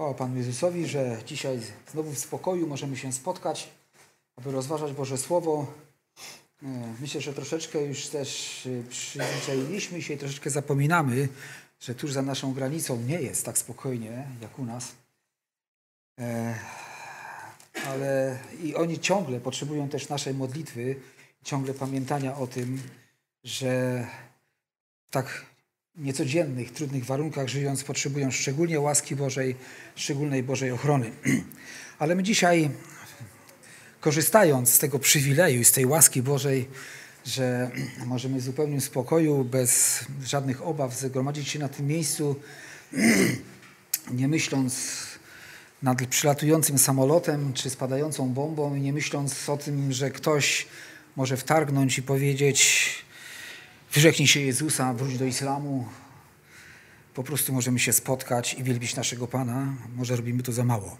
Chwała Panu Jezusowi, że dzisiaj znowu w spokoju możemy się spotkać, aby rozważać Boże Słowo. E, myślę, że troszeczkę już też e, przyzwyczailiśmy się i troszeczkę zapominamy, że tuż za naszą granicą nie jest tak spokojnie jak u nas. E, ale i oni ciągle potrzebują też naszej modlitwy, ciągle pamiętania o tym, że tak niecodziennych, trudnych warunkach żyjąc, potrzebują szczególnie łaski Bożej, szczególnej Bożej ochrony. Ale my dzisiaj, korzystając z tego przywileju i z tej łaski Bożej, że możemy w zupełnym spokoju, bez żadnych obaw zgromadzić się na tym miejscu, nie myśląc nad przylatującym samolotem czy spadającą bombą i nie myśląc o tym, że ktoś może wtargnąć i powiedzieć Wyrzeknij się Jezusa, wróć do islamu. Po prostu możemy się spotkać i wielbić naszego Pana. Może robimy to za mało.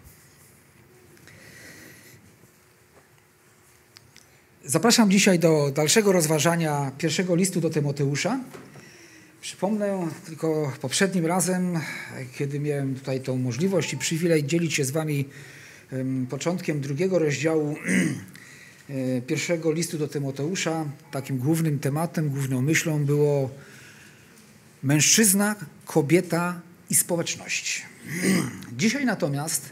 Zapraszam dzisiaj do dalszego rozważania pierwszego listu do Tymoteusza. Przypomnę tylko poprzednim razem, kiedy miałem tutaj tą możliwość i przywilej dzielić się z Wami początkiem drugiego rozdziału pierwszego listu do Tymoteusza takim głównym tematem, główną myślą było mężczyzna, kobieta i społeczność. Dzisiaj natomiast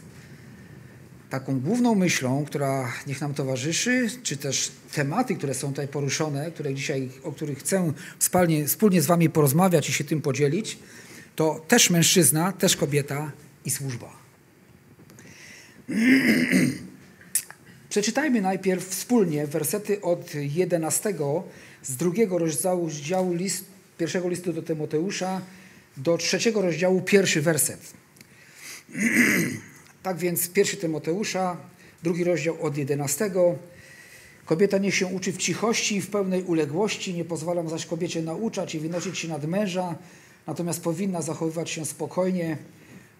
taką główną myślą, która niech nam towarzyszy, czy też tematy, które są tutaj poruszone, które dzisiaj, o których chcę wspólnie, wspólnie z Wami porozmawiać i się tym podzielić, to też mężczyzna, też kobieta i służba. Przeczytajmy najpierw wspólnie wersety od 11 z drugiego rozdziału list, pierwszego listu do Tymoteusza do trzeciego rozdziału pierwszy werset. tak więc pierwszy Tymoteusza, drugi rozdział od 11. Kobieta niech się uczy w cichości i w pełnej uległości, nie pozwalam zaś kobiecie nauczać i wynosić się nad męża, natomiast powinna zachowywać się spokojnie,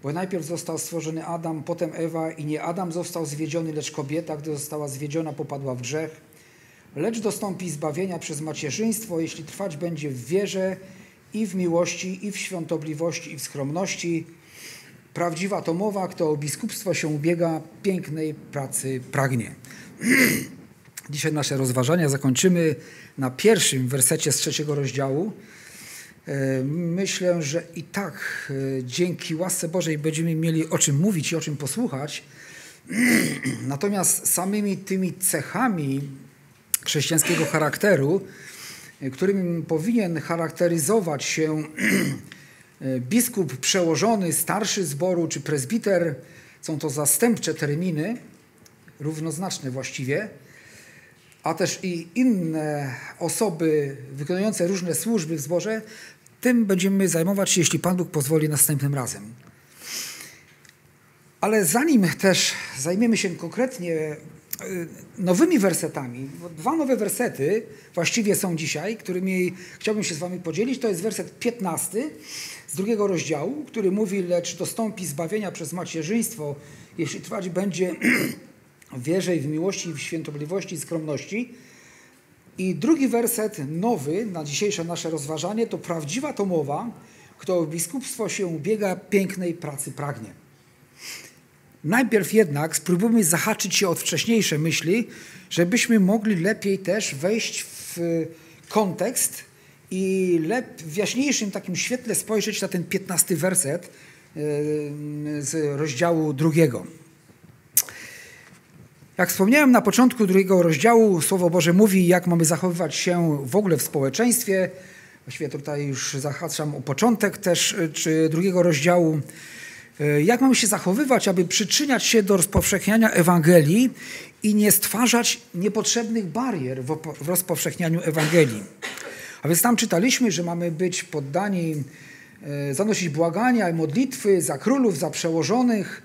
bo najpierw został stworzony Adam, potem Ewa i nie Adam został zwiedziony, lecz kobieta, gdy została zwiedziona, popadła w grzech. Lecz dostąpi zbawienia przez macierzyństwo, jeśli trwać będzie w wierze i w miłości, i w świątobliwości, i w skromności. Prawdziwa to mowa, kto o biskupstwo się ubiega, pięknej pracy pragnie. Dzisiaj nasze rozważania zakończymy na pierwszym wersecie z trzeciego rozdziału. E, myślę, że i tak e, dzięki łasce Bożej będziemy mieli o czym mówić i o czym posłuchać. Natomiast samymi tymi cechami chrześcijańskiego charakteru, e, którym powinien charakteryzować się biskup przełożony, starszy zboru czy prezbiter, są to zastępcze terminy, równoznaczne właściwie, a też i inne osoby wykonujące różne służby w zborze, tym będziemy zajmować się, jeśli Pan Bóg pozwoli, następnym razem. Ale zanim też zajmiemy się konkretnie e, nowymi wersetami, dwa nowe wersety właściwie są dzisiaj, którymi chciałbym się z Wami podzielić. To jest werset 15 z drugiego rozdziału, który mówi, lecz dostąpi zbawienia przez macierzyństwo, jeśli trwać będzie w wierze i w miłości, w świętobliwości i skromności. I drugi werset, nowy na dzisiejsze nasze rozważanie, to prawdziwa to mowa, kto w biskupstwo się ubiega, pięknej pracy pragnie. Najpierw jednak spróbujmy zahaczyć się od wcześniejsze myśli, żebyśmy mogli lepiej też wejść w kontekst i lep, w jaśniejszym takim świetle spojrzeć na ten piętnasty werset yy, z rozdziału drugiego. Jak wspomniałem na początku drugiego rozdziału, Słowo Boże mówi, jak mamy zachowywać się w ogóle w społeczeństwie. Właściwie tutaj już zahaczam o początek też y, czy drugiego rozdziału. Y, jak mamy się zachowywać, aby przyczyniać się do rozpowszechniania Ewangelii i nie stwarzać niepotrzebnych barier w rozpowszechnianiu Ewangelii. A więc tam czytaliśmy, że mamy być poddani, y, zanosić błagania i modlitwy za królów, za przełożonych,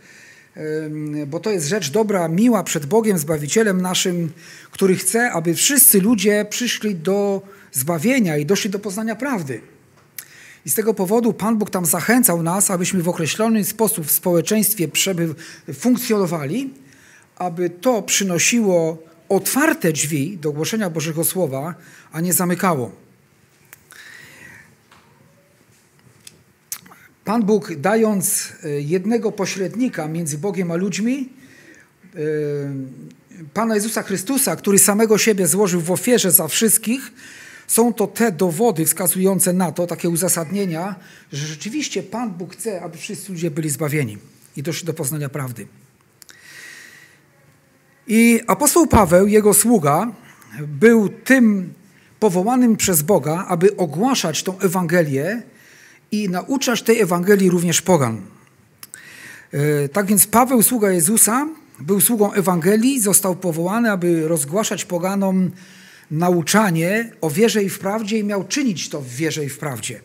bo to jest rzecz dobra, miła przed Bogiem, Zbawicielem naszym, który chce, aby wszyscy ludzie przyszli do zbawienia i doszli do poznania prawdy. I z tego powodu Pan Bóg tam zachęcał nas, abyśmy w określony sposób w społeczeństwie przebyw, funkcjonowali, aby to przynosiło otwarte drzwi do głoszenia Bożego Słowa, a nie zamykało. Pan Bóg dając e, jednego pośrednika między Bogiem a ludźmi, e, Pana Jezusa Chrystusa, który samego siebie złożył w ofierze za wszystkich, są to te dowody wskazujące na to, takie uzasadnienia, że rzeczywiście Pan Bóg chce, aby wszyscy ludzie byli zbawieni i doszli do poznania prawdy. I apostoł Paweł, jego sługa, był tym powołanym przez Boga, aby ogłaszać tą Ewangelię i nauczać tej Ewangelii również pogan. E, tak więc Paweł, sługa Jezusa, był sługą Ewangelii, został powołany, aby rozgłaszać poganom nauczanie o wierze i w prawdzie i miał czynić to w wierze i w prawdzie.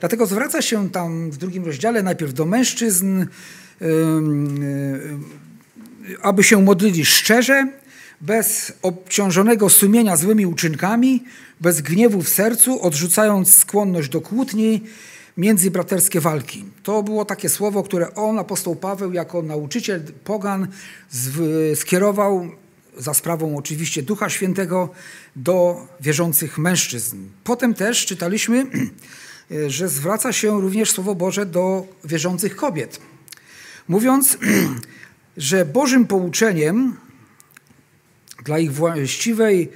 Dlatego zwraca się tam w drugim rozdziale najpierw do mężczyzn, aby się modlili szczerze, bez obciążonego sumienia złymi uczynkami, bez gniewu w sercu, odrzucając skłonność do kłótni, międzybraterskie walki. To było takie słowo, które on, apostoł Paweł, jako nauczyciel pogan skierował za sprawą oczywiście Ducha Świętego do wierzących mężczyzn. Potem też czytaliśmy, że zwraca się również Słowo Boże do wierzących kobiet, mówiąc, że Bożym pouczeniem dla ich właściwej,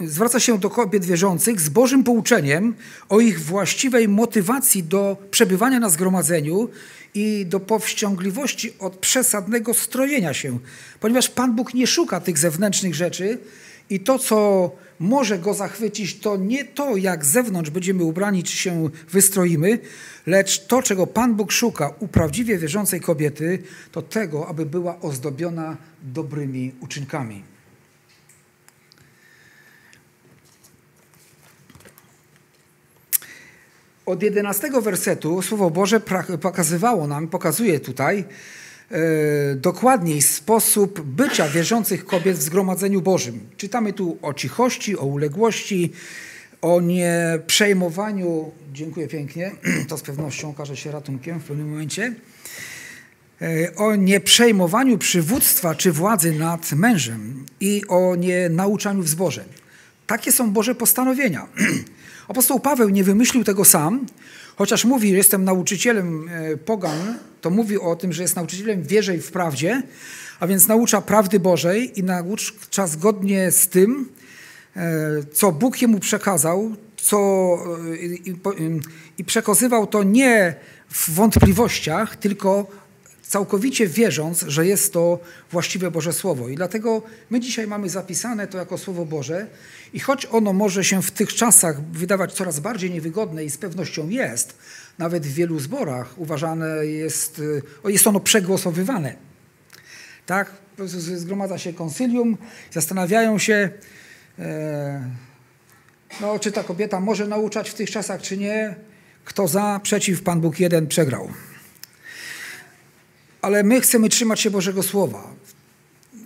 e, zwraca się do kobiet wierzących z Bożym pouczeniem o ich właściwej motywacji do przebywania na zgromadzeniu i do powściągliwości od przesadnego strojenia się, ponieważ Pan Bóg nie szuka tych zewnętrznych rzeczy i to, co może go zachwycić, to nie to, jak zewnątrz będziemy ubrani czy się wystroimy, lecz to, czego Pan Bóg szuka u prawdziwie wierzącej kobiety, to tego, aby była ozdobiona dobrymi uczynkami. Od jedenastego wersetu Słowo Boże pokazywało nam, pokazuje tutaj dokładniej sposób bycia wierzących kobiet w zgromadzeniu Bożym. Czytamy tu o cichości, o uległości, o nieprzejmowaniu, dziękuję pięknie, to z pewnością okaże się ratunkiem w pewnym momencie, e, o nieprzejmowaniu przywództwa czy władzy nad mężem i o nienauczaniu w zborze. Takie są Boże postanowienia. Apostoł Paweł nie wymyślił tego sam, chociaż mówi, że jestem nauczycielem e, pogan, to mówi o tym, że jest nauczycielem w wierze i w prawdzie, a więc naucza prawdy Bożej i naucza zgodnie z tym, e, co Bóg jemu przekazał, co, e, i, i przekazywał to nie w wątpliwościach, tylko całkowicie wierząc, że jest to właściwe Boże Słowo. I dlatego my dzisiaj mamy zapisane to jako Słowo Boże i choć ono może się w tych czasach wydawać coraz bardziej niewygodne i z pewnością jest, nawet w wielu zborach uważane jest, jest ono przegłosowywane. Tak? Zgromadza się konsylium, zastanawiają się, e, no, czy ta kobieta może nauczać w tych czasach, czy nie. Kto za, przeciw, Pan Bóg jeden przegrał ale my chcemy trzymać się Bożego Słowa.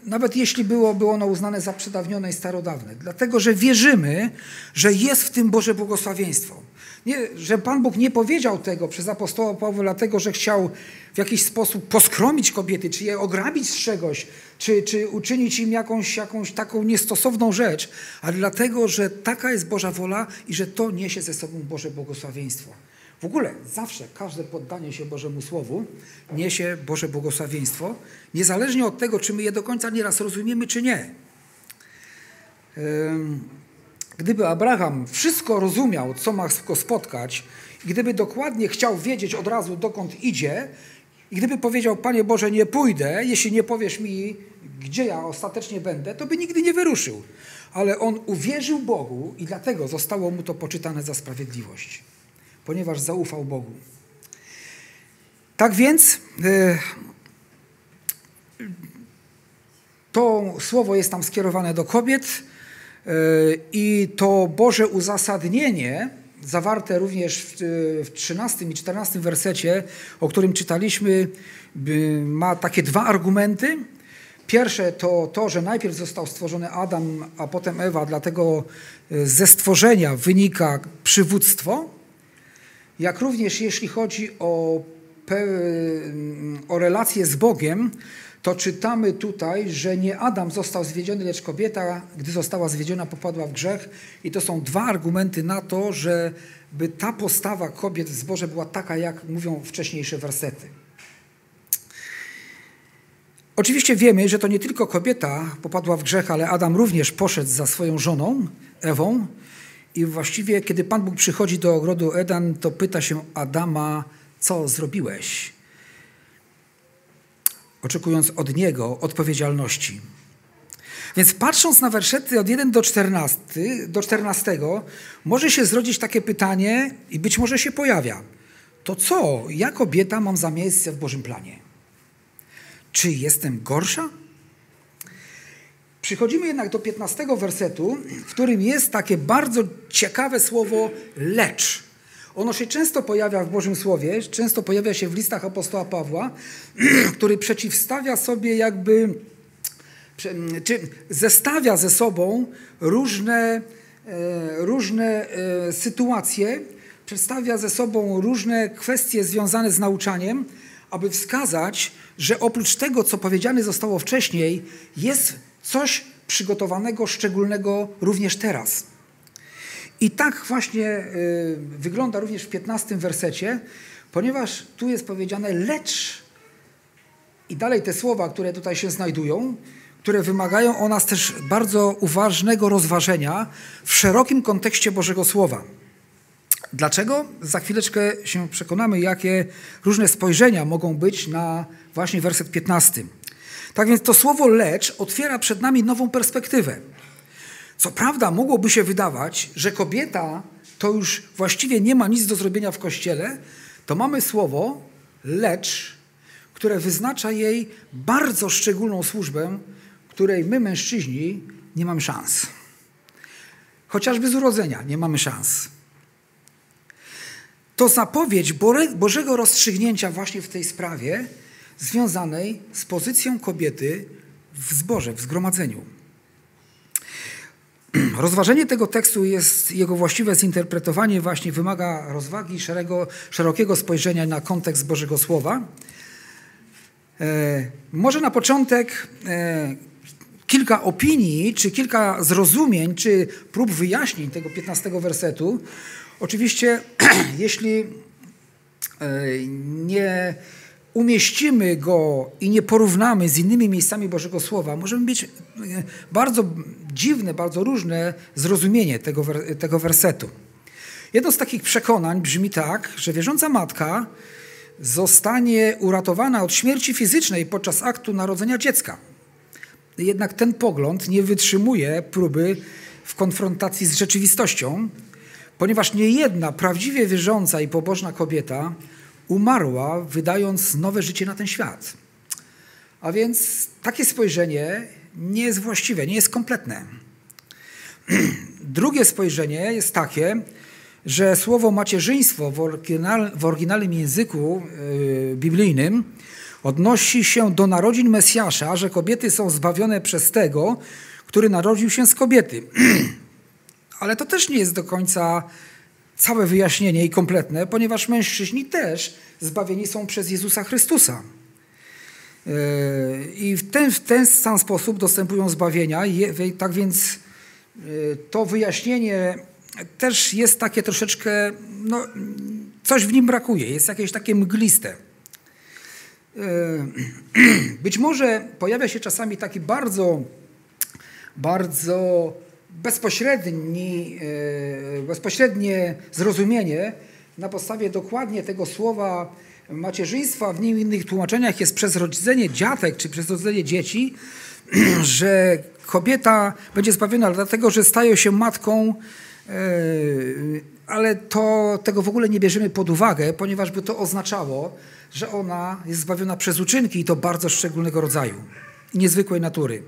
Nawet jeśli byłoby ono uznane za przedawnione i starodawne. Dlatego, że wierzymy, że jest w tym Boże błogosławieństwo. Nie, że Pan Bóg nie powiedział tego przez apostoła Pawła dlatego, że chciał w jakiś sposób poskromić kobiety, czy je ograbić z czegoś, czy, czy uczynić im jakąś, jakąś taką niestosowną rzecz, ale dlatego, że taka jest Boża wola i że to niesie ze sobą Boże błogosławieństwo. W ogóle zawsze każde poddanie się Bożemu Słowu niesie Boże błogosławieństwo, niezależnie od tego, czy my je do końca nieraz rozumiemy, czy nie. Gdyby Abraham wszystko rozumiał, co ma go spotkać, gdyby dokładnie chciał wiedzieć od razu, dokąd idzie, i gdyby powiedział, Panie Boże, nie pójdę, jeśli nie powiesz mi, gdzie ja ostatecznie będę, to by nigdy nie wyruszył. Ale on uwierzył Bogu i dlatego zostało mu to poczytane za sprawiedliwość ponieważ zaufał Bogu. Tak więc e, to słowo jest tam skierowane do kobiet e, i to Boże uzasadnienie, zawarte również w 13 i 14 wersecie, o którym czytaliśmy, ma takie dwa argumenty. Pierwsze to to, że najpierw został stworzony Adam, a potem Ewa, dlatego ze stworzenia wynika przywództwo jak również jeśli chodzi o, o relacje z Bogiem, to czytamy tutaj, że nie Adam został zwiedziony, lecz kobieta, gdy została zwiedziona, popadła w grzech. I to są dwa argumenty na to, że by ta postawa kobiet w zborze była taka, jak mówią wcześniejsze wersety. Oczywiście wiemy, że to nie tylko kobieta popadła w grzech, ale Adam również poszedł za swoją żoną, Ewą. I właściwie, kiedy Pan Bóg przychodzi do ogrodu Eden, to pyta się Adama, co zrobiłeś? Oczekując od niego odpowiedzialności. Więc patrząc na werszety od 1 do 14, do 14, może się zrodzić takie pytanie i być może się pojawia. To co, ja kobieta mam za miejsce w Bożym planie? Czy jestem gorsza? Przychodzimy jednak do 15 wersetu, w którym jest takie bardzo ciekawe słowo lecz. Ono się często pojawia w Bożym Słowie, często pojawia się w listach apostoła Pawła, który przeciwstawia sobie jakby, czy zestawia ze sobą różne, e, różne e, sytuacje, przedstawia ze sobą różne kwestie związane z nauczaniem, aby wskazać, że oprócz tego, co powiedziane zostało wcześniej, jest coś przygotowanego, szczególnego również teraz. I tak właśnie y, wygląda również w 15 wersecie, ponieważ tu jest powiedziane lecz i dalej te słowa, które tutaj się znajdują, które wymagają o nas też bardzo uważnego rozważenia w szerokim kontekście Bożego Słowa. Dlaczego? Za chwileczkę się przekonamy, jakie różne spojrzenia mogą być na właśnie werset 15. Tak więc to słowo lecz otwiera przed nami nową perspektywę. Co prawda, mogłoby się wydawać, że kobieta to już właściwie nie ma nic do zrobienia w kościele, to mamy słowo lecz, które wyznacza jej bardzo szczególną służbę, której my, mężczyźni, nie mamy szans. Chociażby z urodzenia nie mamy szans. To zapowiedź Bożego rozstrzygnięcia właśnie w tej sprawie, związanej z pozycją kobiety w zborze, w zgromadzeniu. Rozważenie tego tekstu jest, jego właściwe zinterpretowanie właśnie wymaga rozwagi, szerego, szerokiego spojrzenia na kontekst Bożego Słowa. E, może na początek e, kilka opinii, czy kilka zrozumień, czy prób wyjaśnień tego 15 wersetu. Oczywiście, jeśli e, nie umieścimy go i nie porównamy z innymi miejscami Bożego Słowa, możemy mieć e, bardzo dziwne, bardzo różne zrozumienie tego, tego wersetu. Jedno z takich przekonań brzmi tak, że wierząca matka zostanie uratowana od śmierci fizycznej podczas aktu narodzenia dziecka. Jednak ten pogląd nie wytrzymuje próby w konfrontacji z rzeczywistością, ponieważ nie jedna prawdziwie wierząca i pobożna kobieta umarła, wydając nowe życie na ten świat. A więc takie spojrzenie nie jest właściwe, nie jest kompletne. Drugie spojrzenie jest takie, że słowo macierzyństwo w, oryginal, w oryginalnym języku yy, biblijnym odnosi się do narodzin Mesjasza, że kobiety są zbawione przez tego, który narodził się z kobiety. Ale to też nie jest do końca całe wyjaśnienie i kompletne, ponieważ mężczyźni też zbawieni są przez Jezusa Chrystusa. E, I w ten, w ten sam sposób dostępują zbawienia. Tak więc e, to wyjaśnienie też jest takie troszeczkę, no, coś w nim brakuje, jest jakieś takie mgliste. E, być może pojawia się czasami taki bardzo, bardzo bezpośredni, e, bezpośrednie zrozumienie na podstawie dokładnie tego słowa macierzyństwa, w nim innych tłumaczeniach jest przez rodzenie dziatek czy przez rodzenie dzieci, że kobieta będzie zbawiona dlatego, że staje się matką, e, ale to, tego w ogóle nie bierzemy pod uwagę, ponieważ by to oznaczało, że ona jest zbawiona przez uczynki i to bardzo szczególnego rodzaju, niezwykłej natury.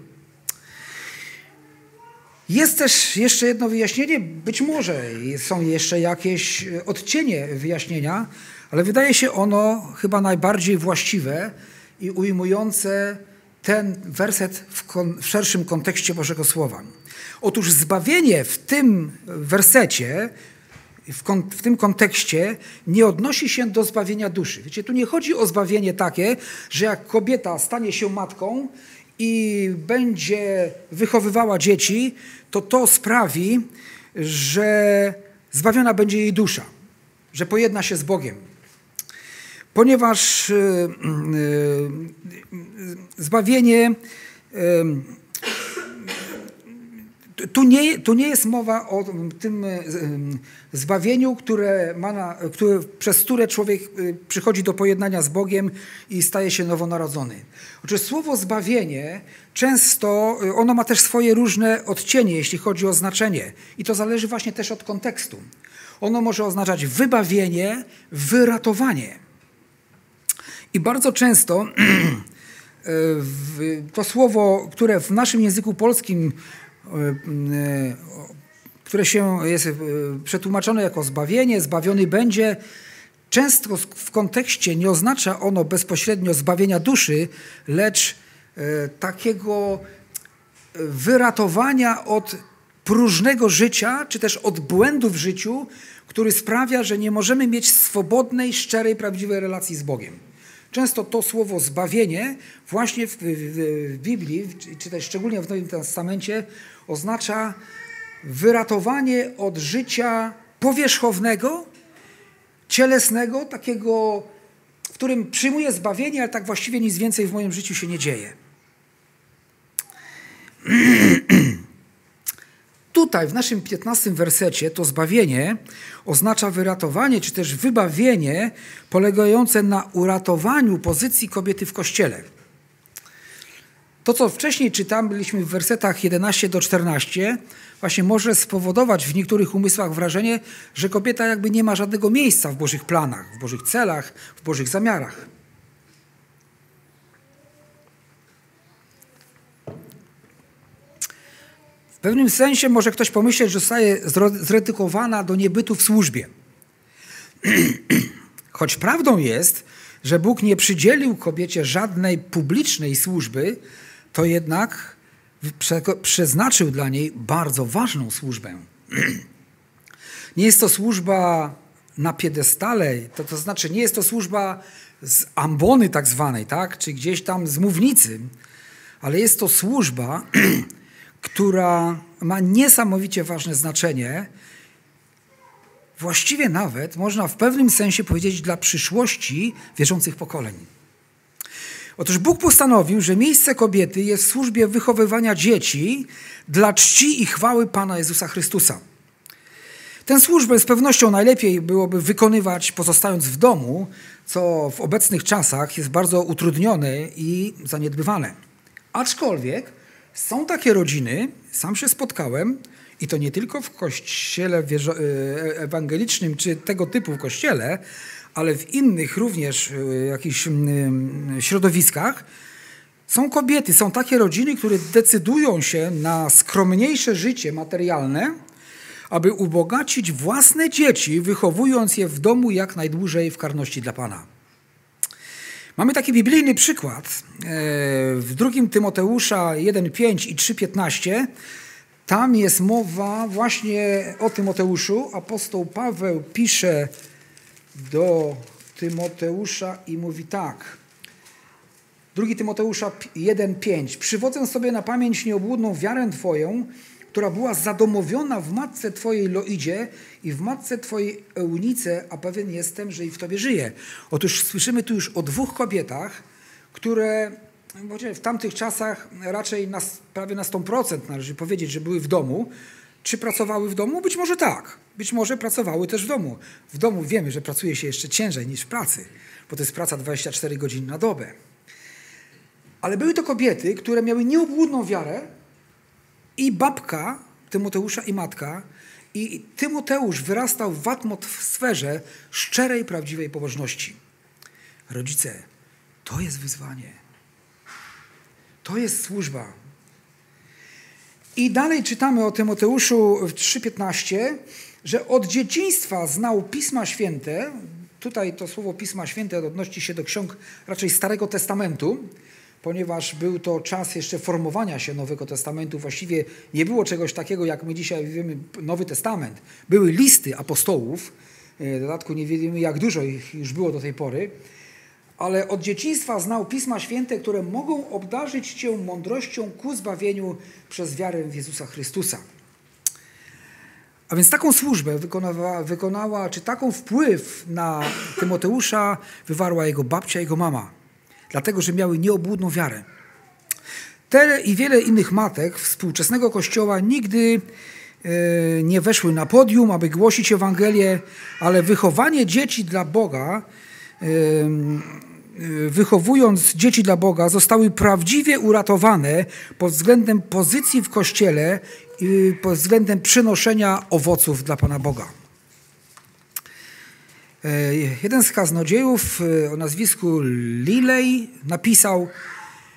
Jest też jeszcze jedno wyjaśnienie, być może są jeszcze jakieś odcienie wyjaśnienia, ale wydaje się ono chyba najbardziej właściwe i ujmujące ten werset w, w szerszym kontekście Bożego Słowa. Otóż zbawienie w tym wersecie, w, w, tym kontekście, nie odnosi się do zbawienia duszy. Wiecie, tu nie chodzi o zbawienie takie, że jak kobieta stanie się matką i będzie wychowywała dzieci, to to sprawi, że zbawiona będzie jej dusza, że pojedna się z Bogiem. Ponieważ zbawienie tu nie, tu nie jest mowa o tym e, zbawieniu, które ma na, które, przez które człowiek e, przychodzi do pojednania z Bogiem i staje się nowonarodzony. Oczy słowo zbawienie często, e, ono ma też swoje różne odcienie, jeśli chodzi o znaczenie. I to zależy właśnie też od kontekstu. Ono może oznaczać wybawienie, wyratowanie. I bardzo często to słowo, które w naszym języku polskim które się jest e, przetłumaczone jako zbawienie, zbawiony będzie, często w kontekście nie oznacza ono bezpośrednio zbawienia duszy, lecz e, takiego wyratowania od próżnego życia, czy też od błędu w życiu, który sprawia, że nie możemy mieć swobodnej, szczerej, prawdziwej relacji z Bogiem. Często to słowo zbawienie właśnie w, w, w Biblii, czy też szczególnie w Nowym Testamencie, oznacza wyratowanie od życia powierzchownego, cielesnego, takiego, w którym przyjmuję zbawienie, ale tak właściwie nic więcej w moim życiu się nie dzieje. Tutaj w naszym 15 wersecie to zbawienie oznacza wyratowanie czy też wybawienie polegające na uratowaniu pozycji kobiety w kościele. To, co wcześniej czytaliśmy w wersetach 11 do 14, właśnie może spowodować w niektórych umysłach wrażenie, że kobieta jakby nie ma żadnego miejsca w Bożych planach, w Bożych celach, w Bożych zamiarach. W pewnym sensie może ktoś pomyśleć, że zostaje zredukowana do niebytu w służbie. Choć prawdą jest, że Bóg nie przydzielił kobiecie żadnej publicznej służby, to jednak przeznaczył dla niej bardzo ważną służbę. Nie jest to służba na piedestale, to, to znaczy nie jest to służba z ambony tak zwanej, tak? czy gdzieś tam z mównicy, ale jest to służba, która ma niesamowicie ważne znaczenie, właściwie nawet można w pewnym sensie powiedzieć dla przyszłości wierzących pokoleń. Otóż Bóg postanowił, że miejsce kobiety jest w służbie wychowywania dzieci dla czci i chwały Pana Jezusa Chrystusa. Tę służbę z pewnością najlepiej byłoby wykonywać pozostając w domu, co w obecnych czasach jest bardzo utrudnione i zaniedbywane. Aczkolwiek są takie rodziny, sam się spotkałem, i to nie tylko w kościele e, ewangelicznym czy tego typu kościele, ale w innych również e, jakichś środowiskach są kobiety, są takie rodziny, które decydują się na skromniejsze życie materialne, aby ubogacić własne dzieci, wychowując je w domu jak najdłużej w karności dla Pana. Mamy taki biblijny przykład e, w drugim Tymoteusza 1:5 i 3:15. Tam jest mowa właśnie o Tymoteuszu. Apostoł Paweł pisze do Tymoteusza i mówi tak. 2 Tymoteusza 1:5. Przywodzę sobie na pamięć nieobłudną wiarę Twoją, która była zadomowiona w matce Twojej Loidzie i w matce Twojej Eunice, a pewien jestem, że i w Tobie żyje. Otóż słyszymy tu już o dwóch kobietach, które w tamtych czasach raczej na, prawie na 100% należy powiedzieć, że były w domu. Czy pracowały w domu? Być może tak. Być może pracowały też w domu. W domu wiemy, że pracuje się jeszcze ciężej niż w pracy, bo to jest praca 24 godziny na dobę. Ale były to kobiety, które miały nieobłudną wiarę babka Tymoteusza i matka. I Tymoteusz wyrastał w atmosferze szczerej, prawdziwej pobożności. Rodzice, to jest wyzwanie. To jest służba. I dalej czytamy o Tymoteuszu w 3,15, że od dzieciństwa znał Pisma Święte. Tutaj to słowo Pisma Święte odnosi się do ksiąg raczej Starego Testamentu, ponieważ był to czas jeszcze formowania się Nowego Testamentu. Właściwie nie było czegoś takiego, jak my dzisiaj wiemy, Nowy Testament. Były listy apostołów, w dodatku nie wiemy, jak dużo ich już było do tej pory, ale od dzieciństwa znał Pisma Święte, które mogą obdarzyć Cię mądrością ku zbawieniu przez wiarę w Jezusa Chrystusa. A więc taką służbę wykonała, wykonała, czy taką wpływ na Tymoteusza wywarła jego babcia, jego mama. Dlatego, że miały nieobłudną wiarę. Te i wiele innych matek współczesnego kościoła nigdy e, nie weszły na podium, aby głosić Ewangelię, ale wychowanie dzieci dla Boga, e, wychowując dzieci dla Boga, zostały prawdziwie uratowane pod względem pozycji w kościele i pod względem przynoszenia owoców dla Pana Boga. E, jeden z kaznodziejów o nazwisku Lilej napisał,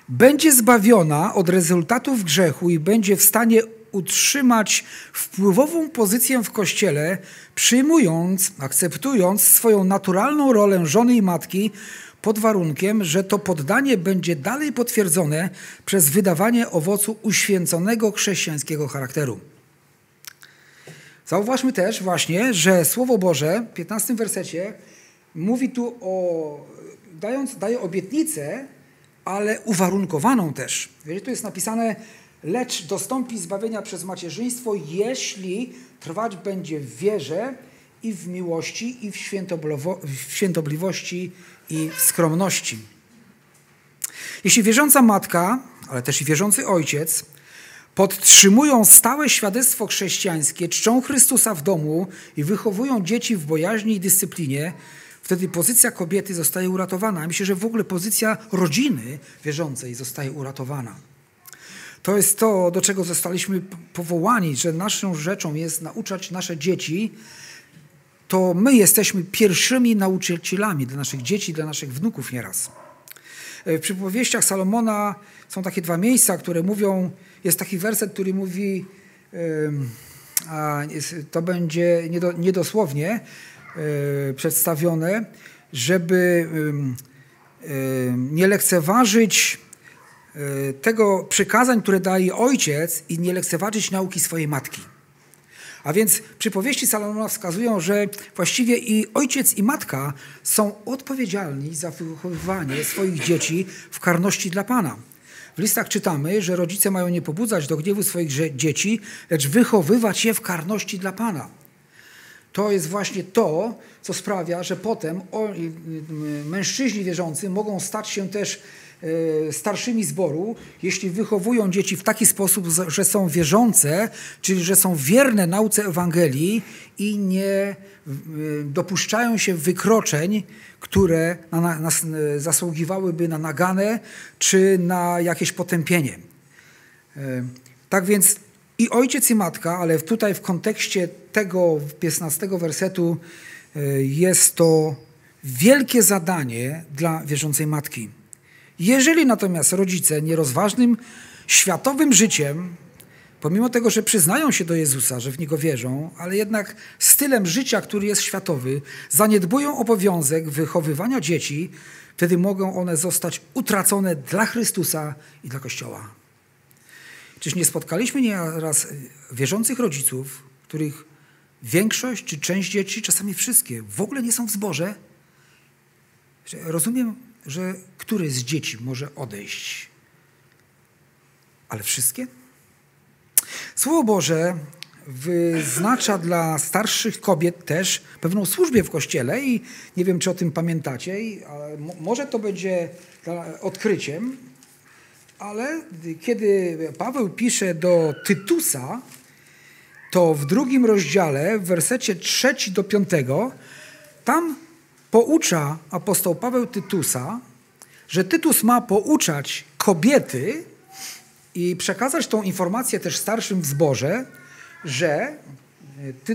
będzie zbawiona od rezultatów grzechu i będzie w stanie utrzymać wpływową pozycję w kościele, przyjmując, akceptując swoją naturalną rolę żony i matki, pod warunkiem, że to poddanie będzie dalej potwierdzone przez wydawanie owocu uświęconego chrześcijańskiego charakteru. Zauważmy też właśnie, że Słowo Boże w 15 wersecie mówi tu o, dając, daje obietnicę, ale uwarunkowaną też. Tu jest napisane, lecz dostąpi zbawienia przez macierzyństwo, jeśli trwać będzie w wierze i w miłości, i w, w świętobliwości, i w skromności. Jeśli wierząca matka, ale też i wierzący ojciec podtrzymują stałe świadectwo chrześcijańskie, czczą Chrystusa w domu i wychowują dzieci w bojaźni i dyscyplinie, wtedy pozycja kobiety zostaje uratowana. Myślę, że w ogóle pozycja rodziny wierzącej zostaje uratowana. To jest to, do czego zostaliśmy powołani, że naszą rzeczą jest nauczać nasze dzieci. To my jesteśmy pierwszymi nauczycielami dla naszych dzieci, dla naszych wnuków nieraz. W przypowieściach Salomona są takie dwa miejsca, które mówią, jest taki werset, który mówi, a to będzie niedosłownie, E, przedstawione, żeby nie lekceważyć e, tego przykazań, które daje ojciec i nie lekceważyć nauki swojej matki. A więc przypowieści Salomona wskazują, że właściwie i ojciec i matka są odpowiedzialni za wychowywanie swoich dzieci w karności dla Pana. W listach czytamy, że rodzice mają nie pobudzać do gniewu swoich dzieci, lecz wychowywać je w karności dla Pana. To jest właśnie to, co sprawia, że potem mężczyźni wierzący mogą stać się też starszymi zboru, jeśli wychowują dzieci w taki sposób, że są wierzące, czyli że są wierne nauce Ewangelii i nie dopuszczają się wykroczeń, które na, na, zasługiwałyby na naganę czy na jakieś potępienie. E, tak więc i ojciec i matka, ale tutaj w kontekście tego 15 wersetu e, jest to wielkie zadanie dla wierzącej matki. Jeżeli natomiast rodzice nierozważnym, światowym życiem, pomimo tego, że przyznają się do Jezusa, że w Niego wierzą, ale jednak stylem życia, który jest światowy, zaniedbują obowiązek wychowywania dzieci, wtedy mogą one zostać utracone dla Chrystusa i dla Kościoła. Czyż nie spotkaliśmy nieraz wierzących rodziców, których większość czy część dzieci, czasami wszystkie, w ogóle nie są w zborze? Rozumiem, że który z dzieci może odejść, ale wszystkie? Słowo Boże wyznacza dla starszych kobiet też pewną służbę w kościele i nie wiem, czy o tym pamiętacie, ale może to będzie odkryciem, ale kiedy Paweł pisze do Tytusa, to w drugim rozdziale, w wersecie trzeci do piątego, tam poucza apostoł Paweł Tytusa, że Tytus ma pouczać kobiety i przekazać tą informację też starszym w zborze, że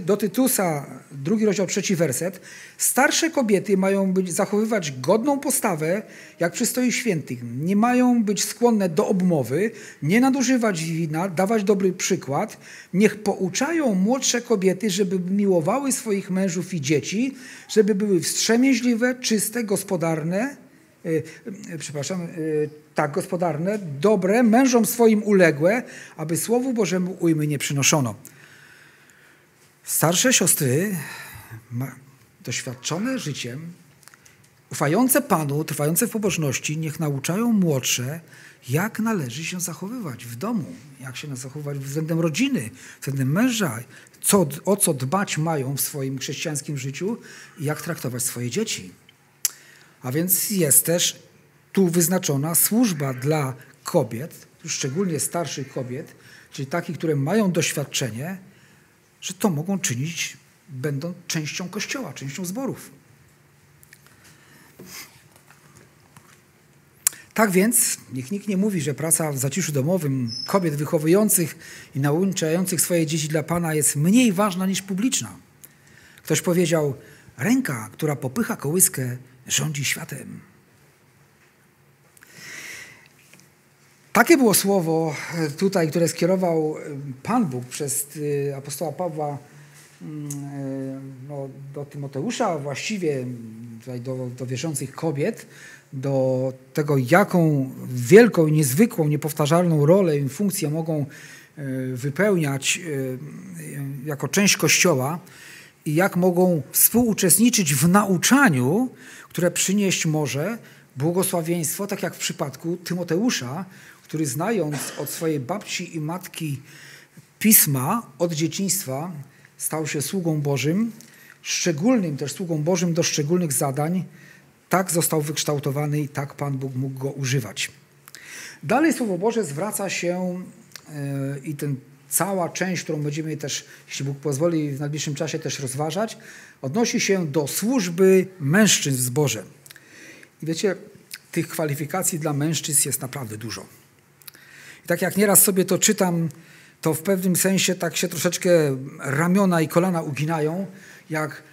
do Tytusa, drugi rozdział, trzeci werset. Starsze kobiety mają być, zachowywać godną postawę, jak przystoi świętych. Nie mają być skłonne do obmowy, nie nadużywać wina, dawać dobry przykład. Niech pouczają młodsze kobiety, żeby miłowały swoich mężów i dzieci, żeby były wstrzemięźliwe, czyste, gospodarne, yy, przepraszam, yy, tak, gospodarne, dobre, mężom swoim uległe, aby Słowu Bożemu ujmy nie przynoszono. Starsze siostry, doświadczone życiem, ufające Panu, trwające w pobożności, niech nauczają młodsze, jak należy się zachowywać w domu, jak się zachowywać względem rodziny, względem męża, co, o co dbać mają w swoim chrześcijańskim życiu i jak traktować swoje dzieci. A więc jest też tu wyznaczona służba dla kobiet, szczególnie starszych kobiet, czyli takich, które mają doświadczenie, że to mogą czynić, będą częścią kościoła, częścią zborów. Tak więc niech nikt nie mówi, że praca w zaciszu domowym kobiet wychowujących i nauczających swoje dzieci dla Pana jest mniej ważna niż publiczna. Ktoś powiedział, ręka, która popycha kołyskę, rządzi światem. Takie było słowo tutaj, które skierował Pan Bóg przez y, apostoła Pawła mm, no, do Tymoteusza, właściwie tutaj do, do wierzących kobiet, do tego, jaką wielką, niezwykłą, niepowtarzalną rolę i funkcję mogą e, wypełniać e, jako część Kościoła i jak mogą współuczestniczyć w nauczaniu, które przynieść może błogosławieństwo, tak jak w przypadku Tymoteusza, który znając od swojej babci i matki pisma od dzieciństwa, stał się sługą Bożym, szczególnym też sługą Bożym do szczególnych zadań, tak został wykształtowany i tak Pan Bóg mógł go używać. Dalej Słowo Boże zwraca się e, i ten cała część, którą będziemy też, jeśli Bóg pozwoli, w najbliższym czasie też rozważać, odnosi się do służby mężczyzn w zborze. I wiecie, tych kwalifikacji dla mężczyzn jest naprawdę dużo. Tak jak nieraz sobie to czytam, to w pewnym sensie tak się troszeczkę ramiona i kolana uginają, jak,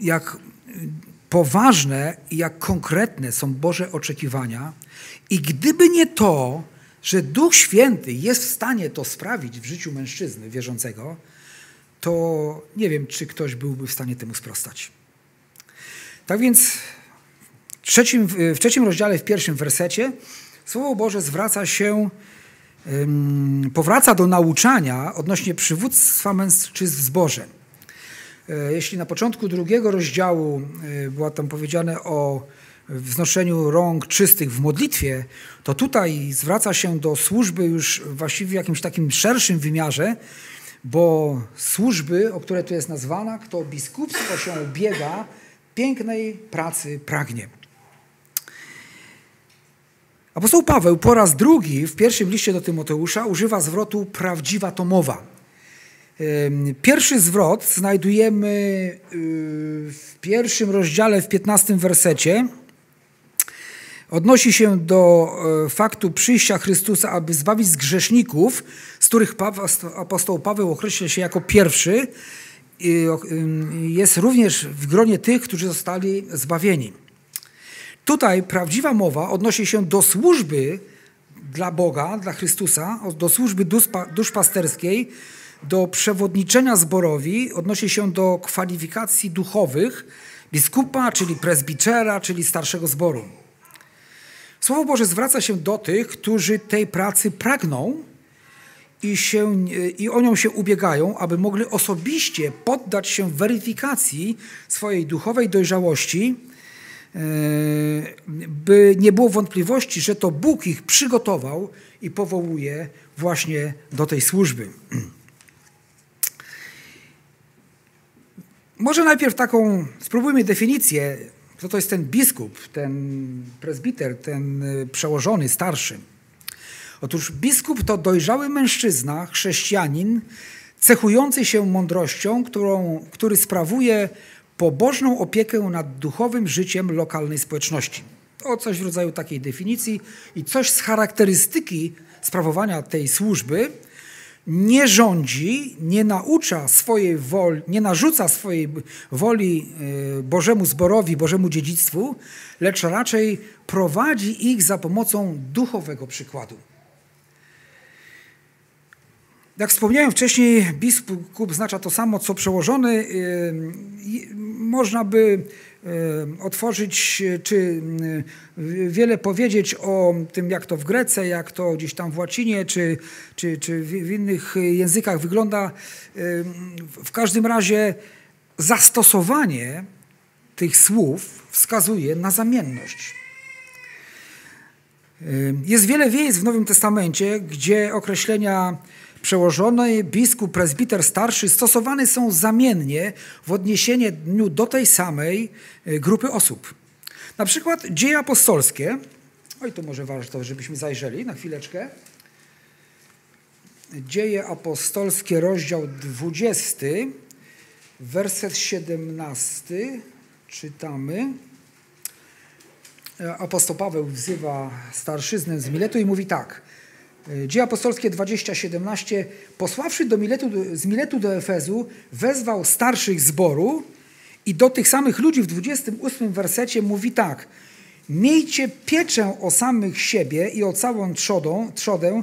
jak poważne i jak konkretne są Boże oczekiwania. I gdyby nie to, że Duch Święty jest w stanie to sprawić w życiu mężczyzny wierzącego, to nie wiem, czy ktoś byłby w stanie temu sprostać. Tak więc w trzecim, w trzecim rozdziale, w pierwszym wersecie, Słowo Boże zwraca się, powraca do nauczania odnośnie przywództwa mężczyzn w zborze. E, jeśli na początku drugiego rozdziału e, było tam powiedziane o wznoszeniu rąk czystych w modlitwie, to tutaj zwraca się do służby już właściwie w jakimś takim szerszym wymiarze, bo służby, o które tu jest nazwana, kto biskupstwo się ubiega, pięknej pracy pragnie. Apostoł Paweł po raz drugi w pierwszym liście do Tymoteusza używa zwrotu prawdziwa to mowa. Pierwszy zwrot znajdujemy y, w pierwszym rozdziale, w 15 wersecie. Odnosi się do e, faktu przyjścia Chrystusa, aby zbawić z grzeszników, z których apostoł Paweł określa się jako pierwszy. Jest również w gronie tych, którzy zostali zbawieni. Tutaj prawdziwa mowa odnosi się do służby dla Boga, dla Chrystusa, do służby duszpasterskiej, do przewodniczenia zborowi odnosi się do kwalifikacji duchowych biskupa, czyli prezbitera, czyli starszego zboru. Słowo Boże zwraca się do tych, którzy tej pracy pragną i, się, i o nią się ubiegają, aby mogli osobiście poddać się weryfikacji swojej duchowej dojrzałości, by nie było wątpliwości, że to Bóg ich przygotował i powołuje właśnie do tej służby. Może najpierw taką, spróbujmy definicję, co to jest ten biskup, ten prezbiter, ten y, przełożony, starszy. Otóż biskup to dojrzały mężczyzna, chrześcijanin, cechujący się mądrością, którą, który sprawuje pobożną opiekę nad duchowym życiem lokalnej społeczności. To coś w rodzaju takiej definicji i coś z charakterystyki sprawowania tej służby, nie rządzi, nie naucza swojej woli, nie narzuca swojej woli e, Bożemu zborowi, Bożemu dziedzictwu, lecz raczej prowadzi ich za pomocą duchowego przykładu. Jak wspomniałem wcześniej, biskup znacza to samo, co przełożony. Można by otworzyć, czy wiele powiedzieć o tym, jak to w Grece, jak to gdzieś tam w łacinie, czy, czy, czy w innych językach wygląda. W każdym razie zastosowanie tych słów wskazuje na zamienność. Jest wiele miejsc w Nowym Testamencie, gdzie określenia przełożony, biskup, presbiter, starszy stosowane są zamiennie w odniesieniu do tej samej e, grupy osób. Na przykład dzieje apostolskie, oj to może warto, żebyśmy zajrzeli na chwileczkę. Dzieje apostolskie, rozdział 20, werset 17, czytamy. Apostoł Paweł wzywa starszyznę z Miletu i mówi tak. Dzieje apostolskie 20:17 posławszy do Miletu, z Miletu do Efezu, wezwał starszych zboru i do tych samych ludzi w 28 wersecie mówi tak. Miejcie pieczę o samych siebie i o całą trzodą, trzodę,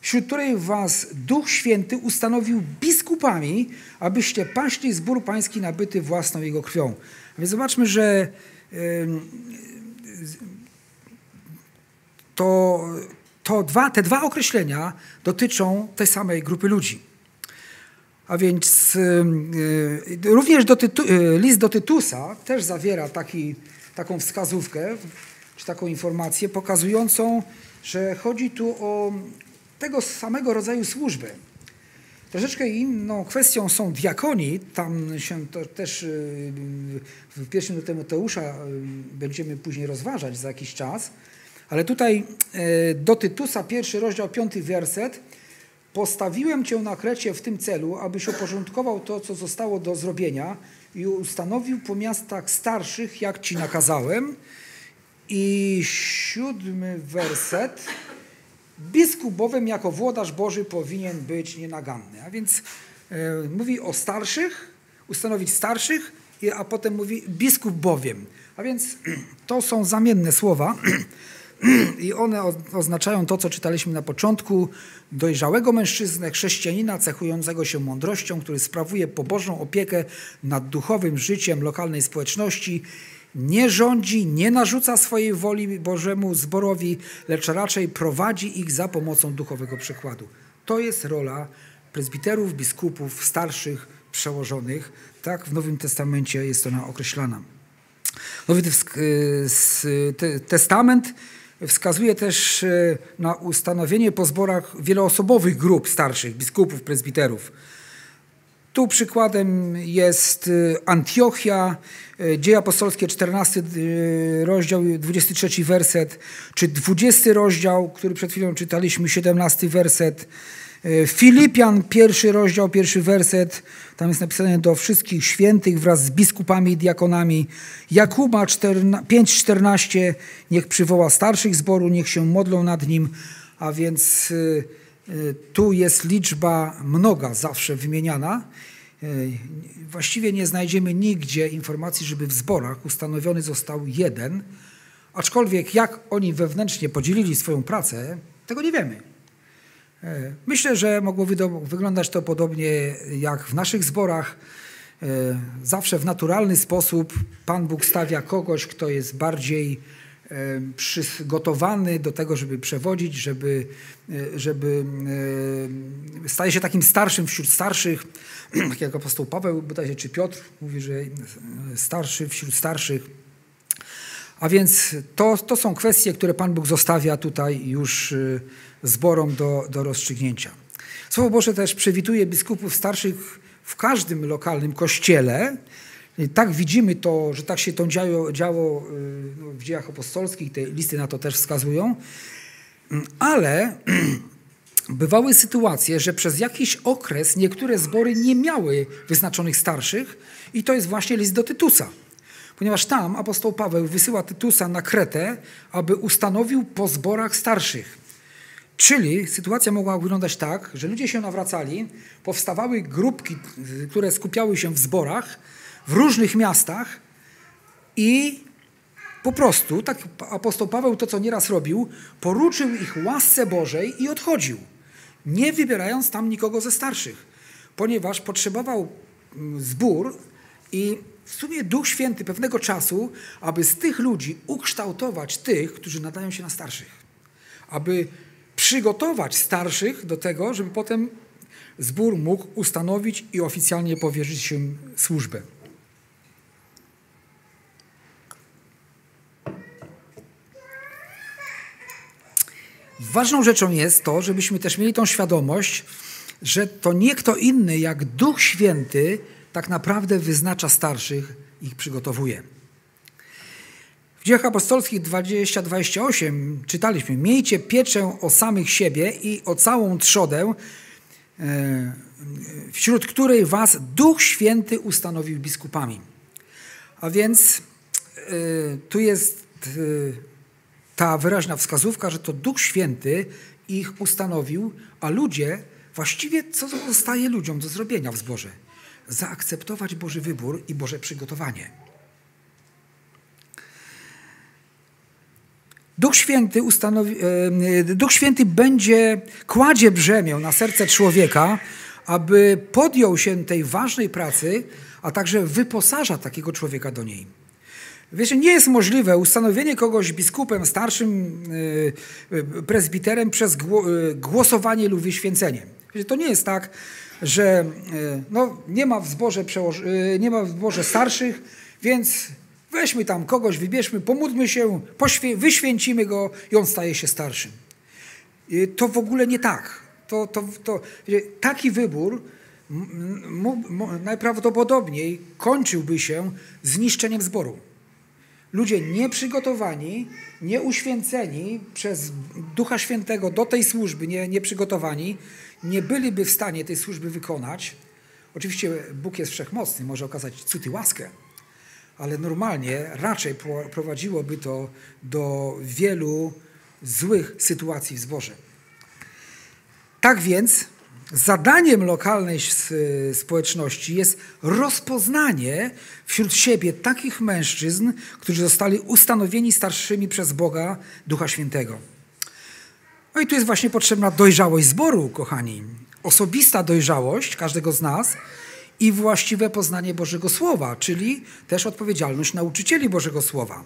wśród której was Duch Święty ustanowił biskupami, abyście paśli zbór pański nabyty własną jego krwią. A więc zobaczmy, że to, to dwa, te dwa określenia dotyczą tej samej grupy ludzi. A więc yy, również do tytu, yy, list do Tytusa też zawiera taki, taką wskazówkę, czy taką informację pokazującą, że chodzi tu o tego samego rodzaju służby. Troszeczkę inną kwestią są diakoni. Tam się to też w pierwszym do Tymoteusza będziemy później rozważać za jakiś czas. Ale tutaj do Tytusa, pierwszy rozdział, piąty werset. Postawiłem Cię na Krecie w tym celu, abyś uporządkował to, co zostało do zrobienia i ustanowił po miastach starszych, jak Ci nakazałem. I siódmy werset. Biskup bowiem jako włodarz Boży powinien być nienaganny. A więc e, mówi o starszych, ustanowić starszych, a potem mówi biskup bowiem. A więc to są zamienne słowa i one oznaczają to, co czytaliśmy na początku, dojrzałego mężczyznę, chrześcijanina cechującego się mądrością, który sprawuje pobożną opiekę nad duchowym życiem lokalnej społeczności nie rządzi, nie narzuca swojej woli Bożemu zborowi, lecz raczej prowadzi ich za pomocą duchowego przykładu. To jest rola prezbiterów, biskupów, starszych, przełożonych. Tak w Nowym Testamencie jest ona określana. Nowy Testament wskazuje też e, na ustanowienie po zborach wieloosobowych grup starszych, biskupów, prezbiterów. Tu przykładem jest y, Antiochia, y, Dzieje Apostolskie, 14 y, rozdział, 23 werset, czy 20 rozdział, który przed chwilą czytaliśmy, 17 werset. Filipian, pierwszy rozdział, pierwszy werset, tam jest napisane do wszystkich świętych wraz z biskupami i diakonami. Jakuba 5,14, niech przywoła starszych zboru, niech się modlą nad nim, a więc Y, tu jest liczba mnoga zawsze wymieniana. Właściwie nie znajdziemy nigdzie informacji, żeby w zborach ustanowiony został jeden, aczkolwiek jak oni wewnętrznie podzielili swoją pracę, tego nie wiemy. Y, myślę, że mogłoby wyglądać to podobnie jak w naszych zborach. Zawsze w naturalny sposób Pan Bóg stawia kogoś, kto jest bardziej przygotowany do tego, żeby przewodzić, żeby, e, żeby e, staje się takim starszym wśród starszych, tak jak apostoł Paweł bodajże, czy Piotr mówi, że starszy wśród starszych. A więc to, to są kwestie, które Pan Bóg zostawia tutaj już e, zborom do, do rozstrzygnięcia. Słowo Boże też przewiduje biskupów starszych w każdym lokalnym kościele, tak widzimy to, że tak się to działo, działo y, w dziejach apostolskich, te listy na to też wskazują, ale bywały sytuacje, że przez jakiś okres niektóre zbory nie miały wyznaczonych starszych i to jest właśnie list do Tytusa. Ponieważ tam apostoł Paweł wysyła Tytusa na Kretę, aby ustanowił po zborach starszych. Czyli sytuacja mogła wyglądać tak, że ludzie się nawracali, powstawały grupki, które skupiały się w zborach, w różnych miastach i po prostu, tak apostoł Paweł to, co nieraz robił, poruczył ich łasce Bożej i odchodził, nie wybierając tam nikogo ze starszych, ponieważ potrzebował mm, zbór i w sumie Duch Święty pewnego czasu, aby z tych ludzi ukształtować tych, którzy nadają się na starszych. Aby przygotować starszych do tego, żeby potem zbór mógł ustanowić i oficjalnie powierzyć się służbę. Ważną rzeczą jest to, żebyśmy też mieli tą świadomość, że to nie kto inny jak Duch Święty tak naprawdę wyznacza starszych ich przygotowuje. W dziejach apostolskich 20-28 czytaliśmy: Miejcie pieczę o samych siebie i o całą trzodę, e, wśród której was Duch Święty ustanowił biskupami. A więc e, tu jest e, ta wyraźna wskazówka, że to Duch Święty ich ustanowił, a ludzie, właściwie co zostaje ludziom do zrobienia w zborze? Zaakceptować Boży wybór i Boże przygotowanie. Duch Święty, ustanowi, e, Duch Święty będzie, kładzie brzemię na serce człowieka, aby podjął się tej ważnej pracy, a także wyposaża takiego człowieka do niej. Wiecie, nie jest możliwe ustanowienie kogoś biskupem, starszym e, prezbiterem przez e, głosowanie lub wyświęcenie. Wiecie, to nie jest tak, że no, nie, ma w zborze nie ma w zborze starszych, więc Weźmy tam kogoś, wybierzmy, pomódlmy się, wyświęcimy go i on staje się starszym. To w ogóle nie tak. To, to, to, taki wybór najprawdopodobniej kończyłby się zniszczeniem zboru. Ludzie nieprzygotowani, nieuświęceni przez Ducha Świętego do tej służby, nie, nieprzygotowani, nie byliby w stanie tej służby wykonać. Oczywiście Bóg jest wszechmocny, może okazać cud i łaskę, ale normalnie raczej prowadziłoby to do wielu złych sytuacji w zborze. Tak więc zadaniem lokalnej społeczności jest rozpoznanie wśród siebie takich mężczyzn, którzy zostali ustanowieni starszymi przez Boga Ducha Świętego. No i tu jest właśnie potrzebna dojrzałość zboru, kochani. Osobista dojrzałość każdego z nas, i właściwe poznanie Bożego Słowa, czyli też odpowiedzialność nauczycieli Bożego Słowa.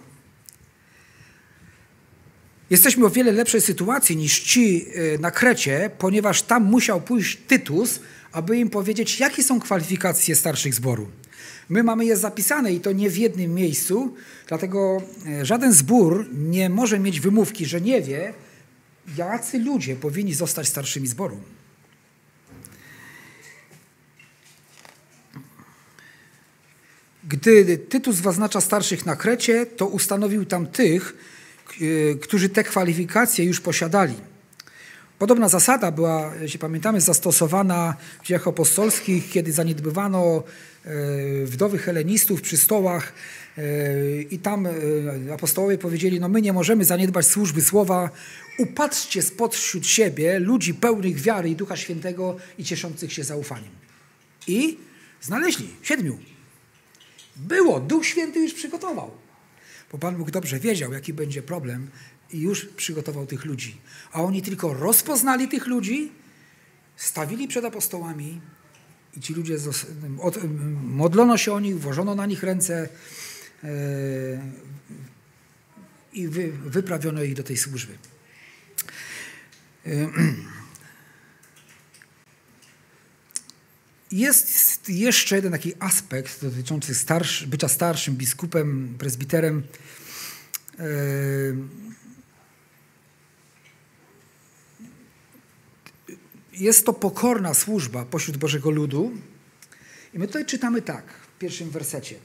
Jesteśmy o wiele lepszej sytuacji niż ci y, na Krecie, ponieważ tam musiał pójść Tytus, aby im powiedzieć, jakie są kwalifikacje starszych zboru. My mamy je zapisane i to nie w jednym miejscu, dlatego y, żaden zbór nie może mieć wymówki, że nie wie, jacy ludzie powinni zostać starszymi zboru. Gdy Tytus zaznacza starszych na Krecie, to ustanowił tam tych, e, którzy te kwalifikacje już posiadali. Podobna zasada była, jeśli pamiętamy, zastosowana w dziejach apostolskich, kiedy zaniedbywano e, wdowy helenistów przy stołach e, i tam apostołowie powiedzieli, no my nie możemy zaniedbać służby słowa, upatrzcie spośród siebie ludzi pełnych wiary i Ducha Świętego i cieszących się zaufaniem. I znaleźli siedmiu było, Duch Święty już przygotował. Bo Pan Bóg dobrze wiedział, jaki będzie problem i już przygotował tych ludzi. A oni tylko rozpoznali tych ludzi, stawili przed apostołami i ci ludzie, modlono się o nich, włożono na nich ręce e, i wyprawiono ich do tej służby. E, Jest jeszcze jeden taki aspekt dotyczący starszy, bycia starszym biskupem, prezbiterem. E, jest to pokorna służba pośród Bożego Ludu. I my tutaj czytamy tak w pierwszym wersecie.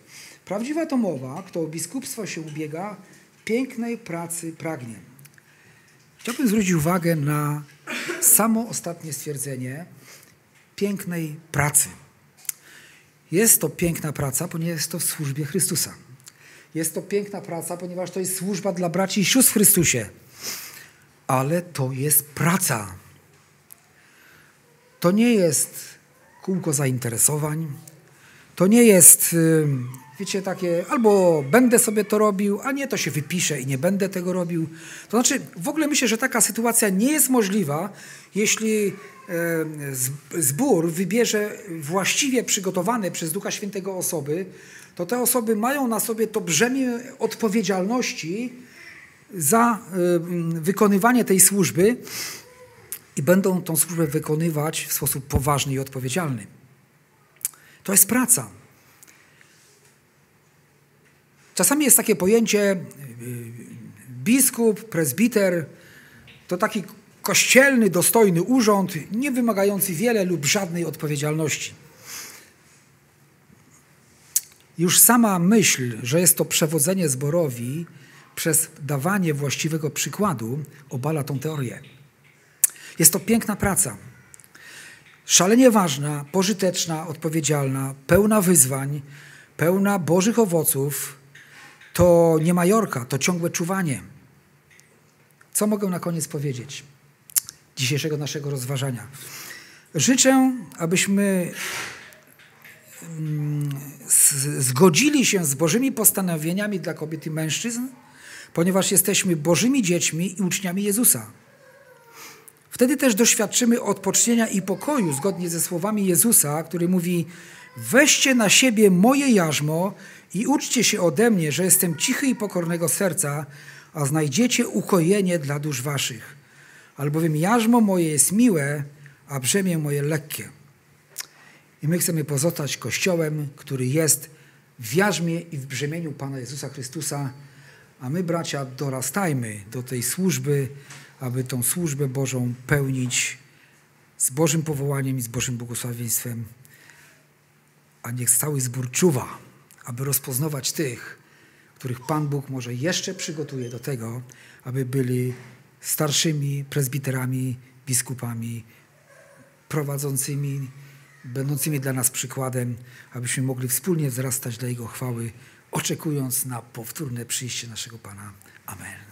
Prawdziwa to mowa, kto o biskupstwo się ubiega, pięknej pracy pragnie. Chciałbym zwrócić uwagę na samo ostatnie stwierdzenie, pięknej pracy. Jest to piękna praca, ponieważ jest to w służbie Chrystusa. Jest to piękna praca, ponieważ to jest służba dla braci i sióstr w Chrystusie. Ale to jest praca. To nie jest kółko zainteresowań. To nie jest, wiecie, takie albo będę sobie to robił, a nie to się wypiszę i nie będę tego robił. To znaczy, w ogóle myślę, że taka sytuacja nie jest możliwa, jeśli zbór wybierze właściwie przygotowane przez Ducha Świętego osoby, to te osoby mają na sobie to brzemię odpowiedzialności za wykonywanie tej służby i będą tą służbę wykonywać w sposób poważny i odpowiedzialny. To jest praca. Czasami jest takie pojęcie biskup, prezbiter, to taki kościelny, dostojny urząd, nie wymagający wiele lub żadnej odpowiedzialności. Już sama myśl, że jest to przewodzenie zborowi przez dawanie właściwego przykładu, obala tą teorię. Jest to piękna praca. Szalenie ważna, pożyteczna, odpowiedzialna, pełna wyzwań, pełna Bożych owoców. To nie Majorka, to ciągłe czuwanie. Co mogę na koniec powiedzieć dzisiejszego naszego rozważania? Życzę, abyśmy mm, zgodzili się z Bożymi postanowieniami dla kobiet i mężczyzn, ponieważ jesteśmy Bożymi dziećmi i uczniami Jezusa. Wtedy też doświadczymy odpocznienia i pokoju zgodnie ze słowami Jezusa, który mówi: Weźcie na siebie moje jarzmo i uczcie się ode mnie, że jestem cichy i pokornego serca, a znajdziecie ukojenie dla dusz waszych. Albowiem jarzmo moje jest miłe, a brzemię moje lekkie. I my chcemy pozostać Kościołem, który jest w jarzmie i w brzemieniu Pana Jezusa Chrystusa, a my, bracia, dorastajmy do tej służby, aby tą służbę Bożą pełnić z Bożym powołaniem i z Bożym błogosławieństwem. A niech cały zbór czuwa, aby rozpoznawać tych, których Pan Bóg może jeszcze przygotuje do tego, aby byli starszymi prezbiterami, biskupami, prowadzącymi, będącymi dla nas przykładem, abyśmy mogli wspólnie wzrastać dla Jego chwały, oczekując na powtórne przyjście naszego Pana. Amen.